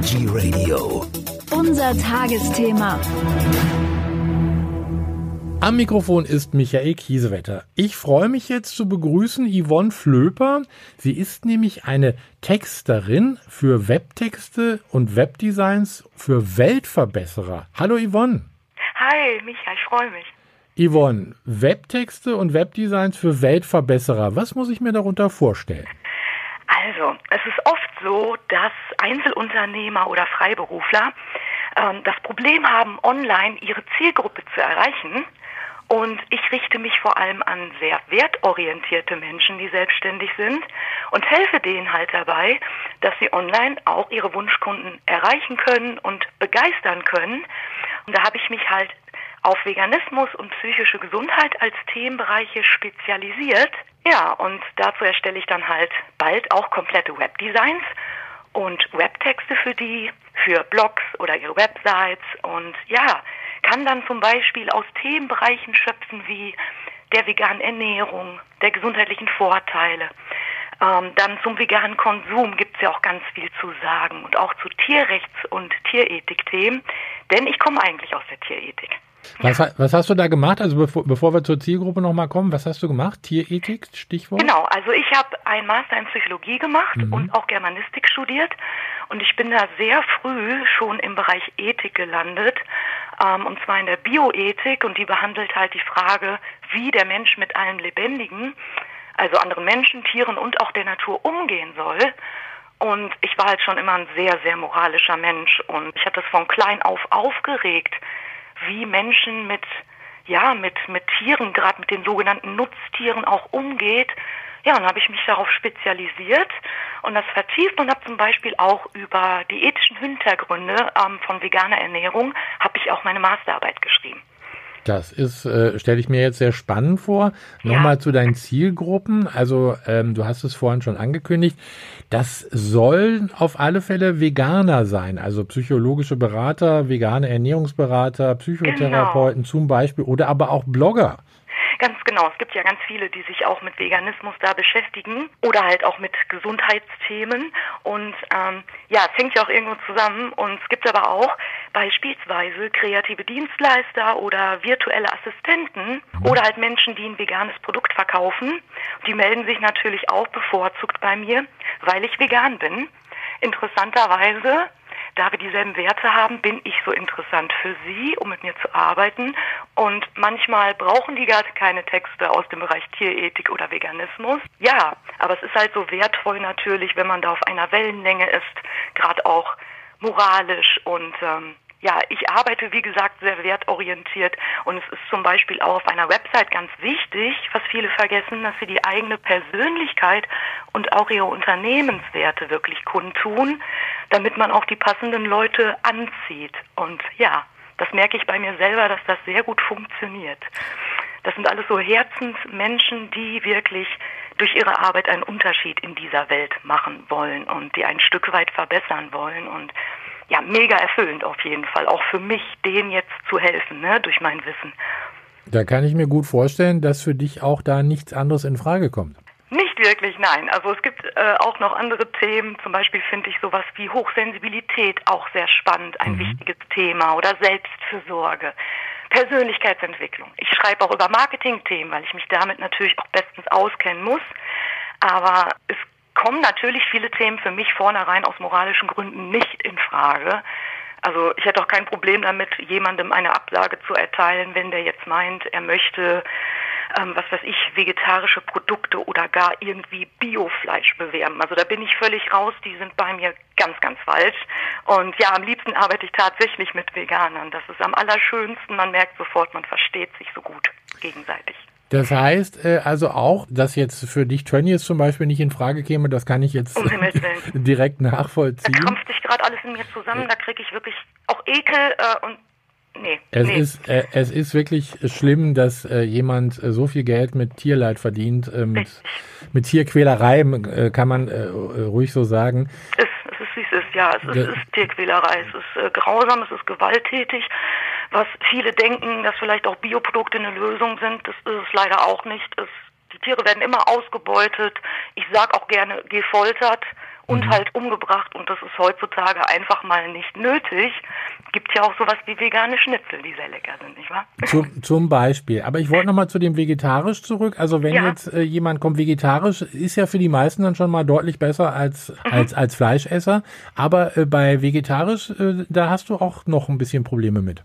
Energy Radio. Unser Tagesthema. Am Mikrofon ist Michael Kiesewetter. Ich freue mich jetzt zu begrüßen Yvonne Flöper. Sie ist nämlich eine Texterin für Webtexte und Webdesigns für Weltverbesserer. Hallo Yvonne. Hi, Michael, ich freue mich. Yvonne, Webtexte und Webdesigns für Weltverbesserer. Was muss ich mir darunter vorstellen? Also, es ist oft so, dass Einzelunternehmer oder Freiberufler ähm, das Problem haben, online ihre Zielgruppe zu erreichen. Und ich richte mich vor allem an sehr wertorientierte Menschen, die selbstständig sind und helfe denen halt dabei, dass sie online auch ihre Wunschkunden erreichen können und begeistern können. Und da habe ich mich halt auf Veganismus und psychische Gesundheit als Themenbereiche spezialisiert. Ja, und dazu erstelle ich dann halt bald auch komplette Webdesigns und Webtexte für die, für Blogs oder ihre Websites und ja, kann dann zum Beispiel aus Themenbereichen schöpfen wie der veganen Ernährung, der gesundheitlichen Vorteile. Ähm, dann zum veganen Konsum gibt es ja auch ganz viel zu sagen und auch zu Tierrechts- und Tierethik-Themen, denn ich komme eigentlich aus der Tierethik. Was, was, hast du da gemacht? Also bevor, bevor wir zur Zielgruppe nochmal kommen, was hast du gemacht? Tierethik, Stichwort? Genau, also ich habe einen Master in Psychologie gemacht mhm. und auch Germanistik studiert. Und ich bin da sehr früh schon im Bereich Ethik gelandet. Ähm, und zwar in der Bioethik. Und die behandelt halt die Frage, wie der Mensch mit allem Lebendigen, also anderen Menschen, Tieren und auch der Natur umgehen soll. Und ich war halt schon immer ein sehr, sehr moralischer Mensch. Und ich hatte das von klein auf aufgeregt wie Menschen mit ja, mit, mit Tieren, gerade mit den sogenannten Nutztieren auch umgeht. Ja, und habe ich mich darauf spezialisiert und das vertieft und habe zum Beispiel auch über die ethischen Hintergründe ähm, von veganer Ernährung habe ich auch meine Masterarbeit geschrieben. Das ist, äh, stelle ich mir jetzt sehr spannend vor. Nochmal ja. zu deinen Zielgruppen. Also ähm, du hast es vorhin schon angekündigt. Das sollen auf alle Fälle Veganer sein, also psychologische Berater, vegane Ernährungsberater, Psychotherapeuten genau. zum Beispiel oder aber auch Blogger. Ganz genau. Es gibt ja ganz viele, die sich auch mit Veganismus da beschäftigen oder halt auch mit Gesundheitsthemen. Und ähm, ja, es hängt ja auch irgendwo zusammen. Und es gibt aber auch beispielsweise kreative Dienstleister oder virtuelle Assistenten oder halt Menschen, die ein veganes Produkt verkaufen. Die melden sich natürlich auch bevorzugt bei mir, weil ich vegan bin. Interessanterweise da wir dieselben Werte haben, bin ich so interessant für sie, um mit mir zu arbeiten. Und manchmal brauchen die gar keine Texte aus dem Bereich Tierethik oder Veganismus. Ja, aber es ist halt so wertvoll natürlich, wenn man da auf einer Wellenlänge ist, gerade auch moralisch und ähm, ja, ich arbeite, wie gesagt, sehr wertorientiert und es ist zum Beispiel auch auf einer Website ganz wichtig, was viele vergessen, dass sie die eigene Persönlichkeit und auch ihre Unternehmenswerte wirklich kundtun, damit man auch die passenden Leute anzieht. Und ja, das merke ich bei mir selber, dass das sehr gut funktioniert. Das sind alles so Herzensmenschen, die wirklich durch ihre Arbeit einen Unterschied in dieser Welt machen wollen und die ein Stück weit verbessern wollen. Und ja, mega erfüllend auf jeden Fall, auch für mich, denen jetzt zu helfen, ne, durch mein Wissen. Da kann ich mir gut vorstellen, dass für dich auch da nichts anderes in Frage kommt. Nicht wirklich, nein. Also es gibt äh, auch noch andere Themen. Zum Beispiel finde ich sowas wie Hochsensibilität auch sehr spannend, ein mhm. wichtiges Thema oder Selbstfürsorge. Persönlichkeitsentwicklung. Ich schreibe auch über Marketingthemen, weil ich mich damit natürlich auch bestens auskennen muss. Aber es kommen natürlich viele Themen für mich vornherein aus moralischen Gründen nicht in Frage. Also ich hätte auch kein Problem damit, jemandem eine Absage zu erteilen, wenn der jetzt meint, er möchte, ähm, was weiß ich, vegetarische Produkte oder gar irgendwie Biofleisch bewerben. Also da bin ich völlig raus, die sind bei mir ganz, ganz falsch. Und ja, am liebsten arbeite ich tatsächlich mit Veganern. Das ist am allerschönsten, man merkt sofort, man versteht sich so gut gegenseitig. Das heißt äh, also auch, dass jetzt für dich Tönnies zum Beispiel nicht in Frage käme, das kann ich jetzt um direkt nachvollziehen. Da krampft sich gerade alles in mir zusammen, da kriege ich wirklich auch Ekel äh, und Nee, es nee. ist äh, es ist wirklich schlimm, dass äh, jemand äh, so viel Geld mit Tierleid verdient. Äh, mit, mit Tierquälerei äh, kann man äh, ruhig so sagen. Es, es ist wie es ist, ja, es ist, es ist Tierquälerei, es ist äh, grausam, es ist gewalttätig was viele denken, dass vielleicht auch Bioprodukte eine Lösung sind. Das ist es leider auch nicht. Es, die Tiere werden immer ausgebeutet. Ich sage auch gerne gefoltert und mhm. halt umgebracht und das ist heutzutage einfach mal nicht nötig. Gibt ja auch sowas wie vegane Schnitzel, die sehr lecker sind, nicht wahr? Zum, zum Beispiel. Aber ich wollte nochmal zu dem Vegetarisch zurück. Also wenn ja. jetzt äh, jemand kommt, vegetarisch ist ja für die meisten dann schon mal deutlich besser als, mhm. als, als Fleischesser. Aber äh, bei vegetarisch, äh, da hast du auch noch ein bisschen Probleme mit.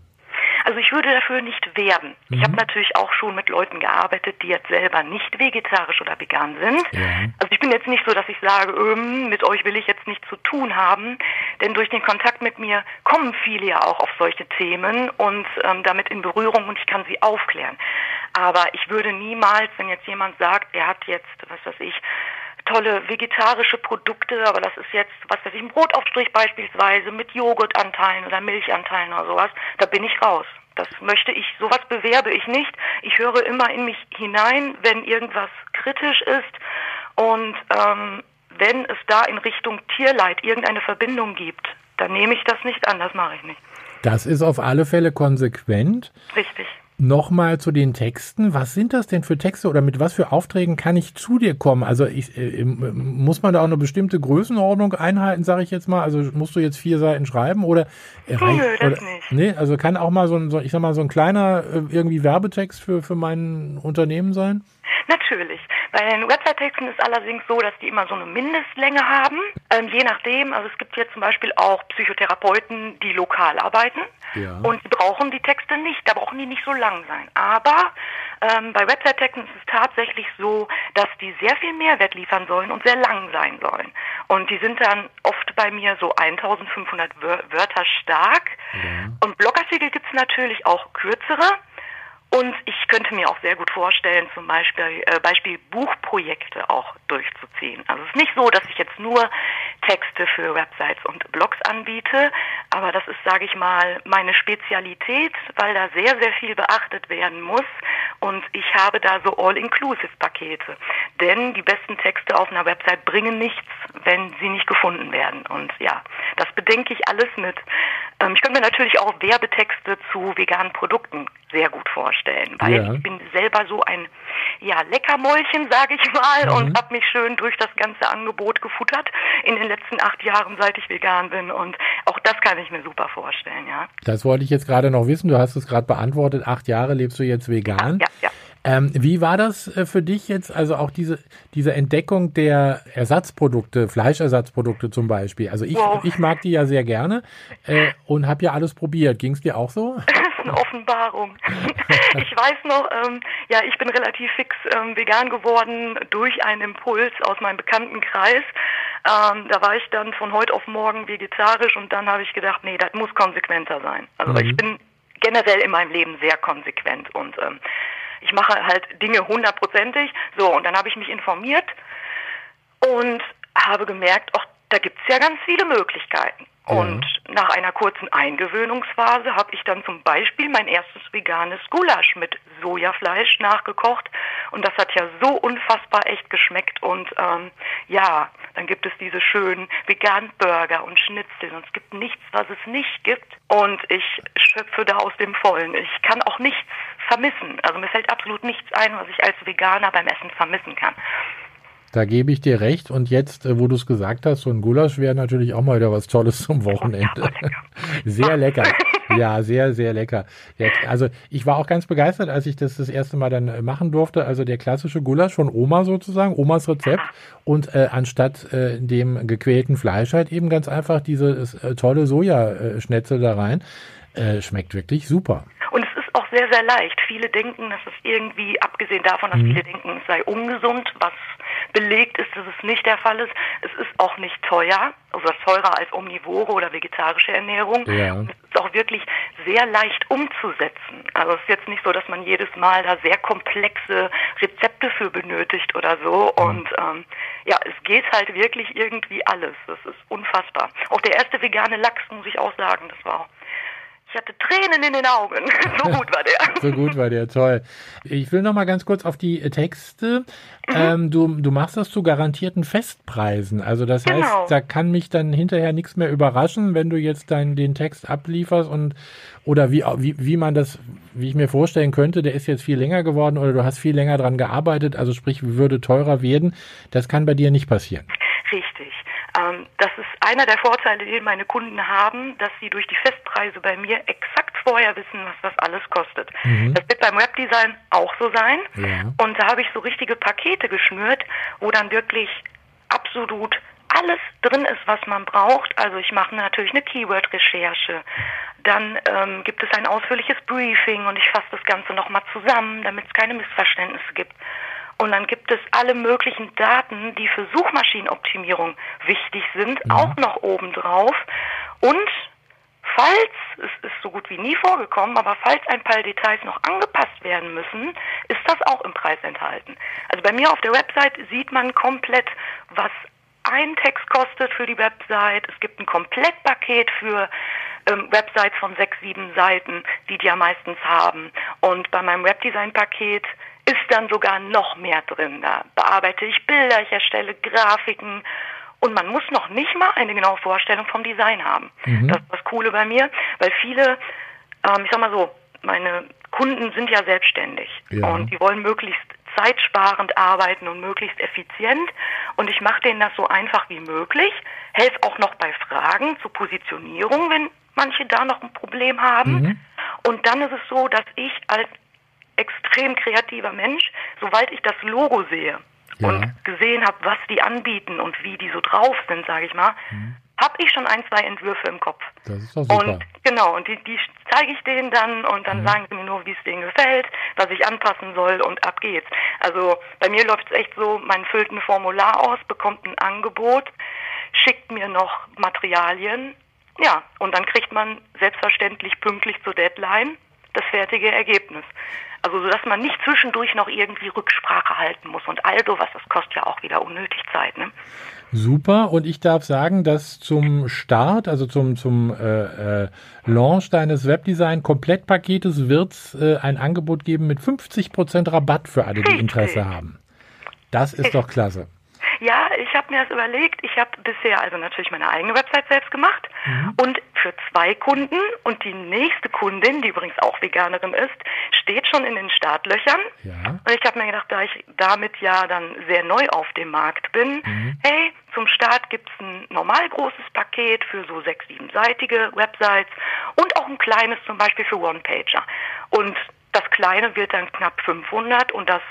Also ich würde dafür nicht werben. Mhm. Ich habe natürlich auch schon mit Leuten gearbeitet, die jetzt selber nicht vegetarisch oder vegan sind. Ja. Also ich bin jetzt nicht so, dass ich sage, ähm, mit euch will ich jetzt nichts zu tun haben, denn durch den Kontakt mit mir kommen viele ja auch auf solche Themen und ähm, damit in Berührung und ich kann sie aufklären. Aber ich würde niemals, wenn jetzt jemand sagt, er hat jetzt, was weiß ich, tolle vegetarische Produkte, aber das ist jetzt, was weiß ich, ein Brotaufstrich beispielsweise mit Joghurtanteilen oder Milchanteilen oder sowas, da bin ich raus. Das möchte ich, sowas bewerbe ich nicht. Ich höre immer in mich hinein, wenn irgendwas kritisch ist und ähm, wenn es da in Richtung Tierleid irgendeine Verbindung gibt, dann nehme ich das nicht an, das mache ich nicht. Das ist auf alle Fälle konsequent. Richtig. Nochmal zu den Texten. Was sind das denn für Texte oder mit was für Aufträgen kann ich zu dir kommen? Also ich, äh, muss man da auch eine bestimmte Größenordnung einhalten, sage ich jetzt mal? Also musst du jetzt vier Seiten schreiben oder? Nö, das oder, nicht. Nee, also kann auch mal so ein, so, ich sag mal, so ein kleiner äh, irgendwie Werbetext für, für mein Unternehmen sein? Natürlich. Bei den Website-Texten ist allerdings so, dass die immer so eine Mindestlänge haben. Ähm, je nachdem, also es gibt jetzt zum Beispiel auch Psychotherapeuten, die lokal arbeiten. Ja. Und die brauchen die Texte nicht, da brauchen die nicht so lang sein. Aber ähm, bei Website-Texten ist es tatsächlich so, dass die sehr viel Mehrwert liefern sollen und sehr lang sein sollen. Und die sind dann oft bei mir so 1500 Wörter stark. Ja. Und Blogartikel gibt es natürlich auch kürzere. Und ich könnte mir auch sehr gut vorstellen, zum Beispiel, äh, Beispiel Buchprojekte auch durchzuziehen. Also es ist nicht so, dass ich jetzt nur Texte für Websites und Blogs anbiete, aber das ist, sage ich mal, meine Spezialität, weil da sehr, sehr viel beachtet werden muss und ich habe da so All-Inclusive-Pakete. Denn die besten Texte auf einer Website bringen nichts, wenn sie nicht gefunden werden. Und ja, das bedenke ich alles mit. Ähm, ich könnte mir natürlich auch Werbetexte zu veganen Produkten sehr gut vorstellen, weil ja. ich bin selber so ein ja, Leckermäulchen, sage ich mal, mhm. und habe mich schön durch das ganze Angebot gefuttert in den letzten acht Jahren, seit ich vegan bin. Und auch das kann ich mir super vorstellen, ja. Das wollte ich jetzt gerade noch wissen. Du hast es gerade beantwortet. Acht Jahre lebst du jetzt vegan. Ja, ja. ja. Ähm, wie war das äh, für dich jetzt, also auch diese, diese Entdeckung der Ersatzprodukte, Fleischersatzprodukte zum Beispiel? Also ich, wow. ich mag die ja sehr gerne äh, und habe ja alles probiert. Ging es dir auch so? eine Offenbarung. ich weiß noch, ähm, ja, ich bin relativ fix ähm, vegan geworden durch einen Impuls aus meinem Bekanntenkreis. Ähm, da war ich dann von heute auf morgen vegetarisch und dann habe ich gedacht, nee, das muss konsequenter sein. Also mhm. ich bin generell in meinem Leben sehr konsequent und ähm, ich mache halt Dinge hundertprozentig. So, und dann habe ich mich informiert und habe gemerkt, ach, da gibt es ja ganz viele Möglichkeiten. Und nach einer kurzen Eingewöhnungsphase habe ich dann zum Beispiel mein erstes veganes Gulasch mit Sojafleisch nachgekocht. Und das hat ja so unfassbar echt geschmeckt. Und ähm, ja, dann gibt es diese schönen veganen Burger und Schnitzel. Und es gibt nichts, was es nicht gibt. Und ich schöpfe da aus dem Vollen. Ich kann auch nichts vermissen. Also mir fällt absolut nichts ein, was ich als Veganer beim Essen vermissen kann. Da gebe ich dir recht. Und jetzt, äh, wo du es gesagt hast, so ein Gulasch wäre natürlich auch mal wieder was Tolles zum Wochenende. Sehr lecker. Ja, sehr, sehr lecker. Ja, also ich war auch ganz begeistert, als ich das das erste Mal dann äh, machen durfte. Also der klassische Gulasch von Oma sozusagen, Omas Rezept. Und äh, anstatt äh, dem gequälten Fleisch halt eben ganz einfach diese äh, tolle Sojaschnetzel da rein. Äh, schmeckt wirklich super. Und auch sehr, sehr leicht. Viele denken, dass es irgendwie, abgesehen davon, dass mhm. viele denken, es sei ungesund, was belegt ist, dass es nicht der Fall ist. Es ist auch nicht teuer, also teurer als omnivore oder vegetarische Ernährung. Ja. Und es ist auch wirklich sehr leicht umzusetzen. Also es ist jetzt nicht so, dass man jedes Mal da sehr komplexe Rezepte für benötigt oder so. Mhm. Und ähm, ja, es geht halt wirklich irgendwie alles. Das ist unfassbar. Auch der erste vegane Lachs, muss ich auch sagen, das war ich hatte Tränen in den Augen. So gut war der. so gut war der, toll. Ich will noch mal ganz kurz auf die Texte. Mhm. Ähm, du, du machst das zu garantierten Festpreisen. Also das genau. heißt, da kann mich dann hinterher nichts mehr überraschen, wenn du jetzt deinen den Text ablieferst und oder wie, wie, wie man das, wie ich mir vorstellen könnte, der ist jetzt viel länger geworden oder du hast viel länger dran gearbeitet, also sprich, würde teurer werden. Das kann bei dir nicht passieren. Das ist einer der Vorteile, den meine Kunden haben, dass sie durch die Festpreise bei mir exakt vorher wissen, was das alles kostet. Mhm. Das wird beim Webdesign auch so sein. Ja. Und da habe ich so richtige Pakete geschnürt, wo dann wirklich absolut alles drin ist, was man braucht. Also ich mache natürlich eine Keyword-Recherche. Dann ähm, gibt es ein ausführliches Briefing und ich fasse das Ganze nochmal zusammen, damit es keine Missverständnisse gibt. Und dann gibt es alle möglichen Daten, die für Suchmaschinenoptimierung wichtig sind, ja. auch noch obendrauf. Und falls, es ist so gut wie nie vorgekommen, aber falls ein paar Details noch angepasst werden müssen, ist das auch im Preis enthalten. Also bei mir auf der Website sieht man komplett, was ein Text kostet für die Website. Es gibt ein Komplettpaket für ähm, Websites von sechs, sieben Seiten, die die ja meistens haben. Und bei meinem Webdesign-Paket ist dann sogar noch mehr drin. Da bearbeite ich Bilder, ich erstelle Grafiken und man muss noch nicht mal eine genaue Vorstellung vom Design haben. Mhm. Das ist das Coole bei mir, weil viele, ähm, ich sag mal so, meine Kunden sind ja selbstständig ja. und die wollen möglichst zeitsparend arbeiten und möglichst effizient. Und ich mache denen das so einfach wie möglich, helfe auch noch bei Fragen zur Positionierung, wenn manche da noch ein Problem haben. Mhm. Und dann ist es so, dass ich als extrem kreativer Mensch, sobald ich das Logo sehe ja. und gesehen habe, was die anbieten und wie die so drauf sind, sage ich mal, mhm habe ich schon ein, zwei Entwürfe im Kopf. Das ist doch super. Und genau, und die, die zeige ich denen dann und dann mhm. sagen sie mir nur, wie es denen gefällt, was ich anpassen soll und ab geht's. Also bei mir läuft es echt so, man füllt ein Formular aus, bekommt ein Angebot, schickt mir noch Materialien, ja, und dann kriegt man selbstverständlich pünktlich zur Deadline das fertige Ergebnis. Also so, dass man nicht zwischendurch noch irgendwie Rücksprache halten muss und all sowas, das kostet ja auch wieder unnötig Zeit. Ne? Super. Und ich darf sagen, dass zum Start, also zum, zum äh, äh, Launch deines Webdesign-Komplettpaketes wird es äh, ein Angebot geben mit 50% Rabatt für alle, die Interesse haben. Das ist doch klasse. Ja, ich habe mir das überlegt. Ich habe bisher also natürlich meine eigene Website selbst gemacht mhm. und für zwei Kunden und die nächste Kundin, die übrigens auch Veganerin ist, steht schon in den Startlöchern. Ja. Und ich habe mir gedacht, da ich damit ja dann sehr neu auf dem Markt bin, mhm. hey, zum Start gibt's ein normal großes Paket für so sechs, siebenseitige Websites und auch ein kleines zum Beispiel für One-Pager. Und das kleine wird dann knapp 500 und das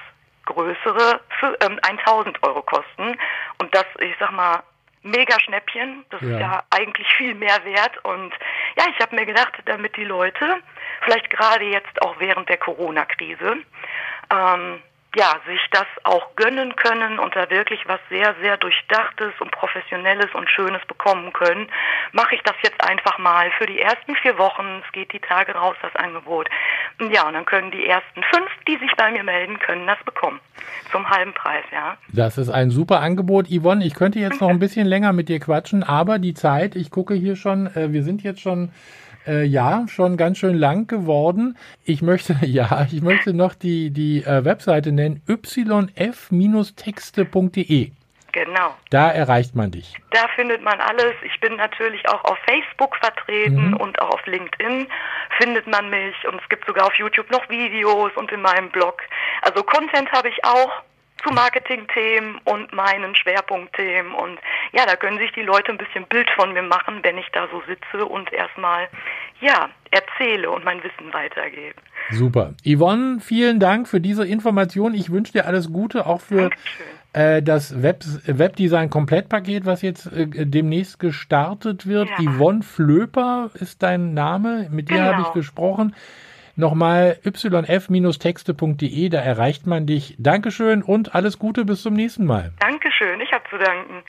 größere für, ähm, 1000 Euro kosten. Und das, ich sag mal, mega Schnäppchen. Das ja. ist ja eigentlich viel mehr wert. Und ja, ich habe mir gedacht, damit die Leute, vielleicht gerade jetzt auch während der Corona-Krise, ähm, ja, sich das auch gönnen können und da wirklich was sehr, sehr Durchdachtes und Professionelles und Schönes bekommen können, mache ich das jetzt einfach mal für die ersten vier Wochen. Es geht die Tage raus, das Angebot. Ja, und dann können die ersten fünf, die sich bei mir melden, können das bekommen. Zum halben Preis, ja. Das ist ein super Angebot. Yvonne, ich könnte jetzt noch ein bisschen länger mit dir quatschen, aber die Zeit, ich gucke hier schon, äh, wir sind jetzt schon äh, ja, schon ganz schön lang geworden. Ich möchte, ja, ich möchte noch die, die äh, Webseite nennen, yf-texte.de. Genau. Da erreicht man dich. Da findet man alles. Ich bin natürlich auch auf Facebook vertreten mhm. und auch auf LinkedIn findet man mich und es gibt sogar auf YouTube noch Videos und in meinem Blog. Also Content habe ich auch zu Marketingthemen und meinen Schwerpunktthemen. Und ja, da können sich die Leute ein bisschen Bild von mir machen, wenn ich da so sitze und erstmal, ja, erzähle und mein Wissen weitergebe. Super. Yvonne, vielen Dank für diese Information. Ich wünsche dir alles Gute, auch für äh, das Web Webdesign-Komplettpaket, was jetzt äh, demnächst gestartet wird. Ja. Yvonne Flöper ist dein Name. Mit dir genau. habe ich gesprochen. Nochmal yf-texte.de, da erreicht man dich. Dankeschön und alles Gute bis zum nächsten Mal. Dankeschön, ich habe zu danken.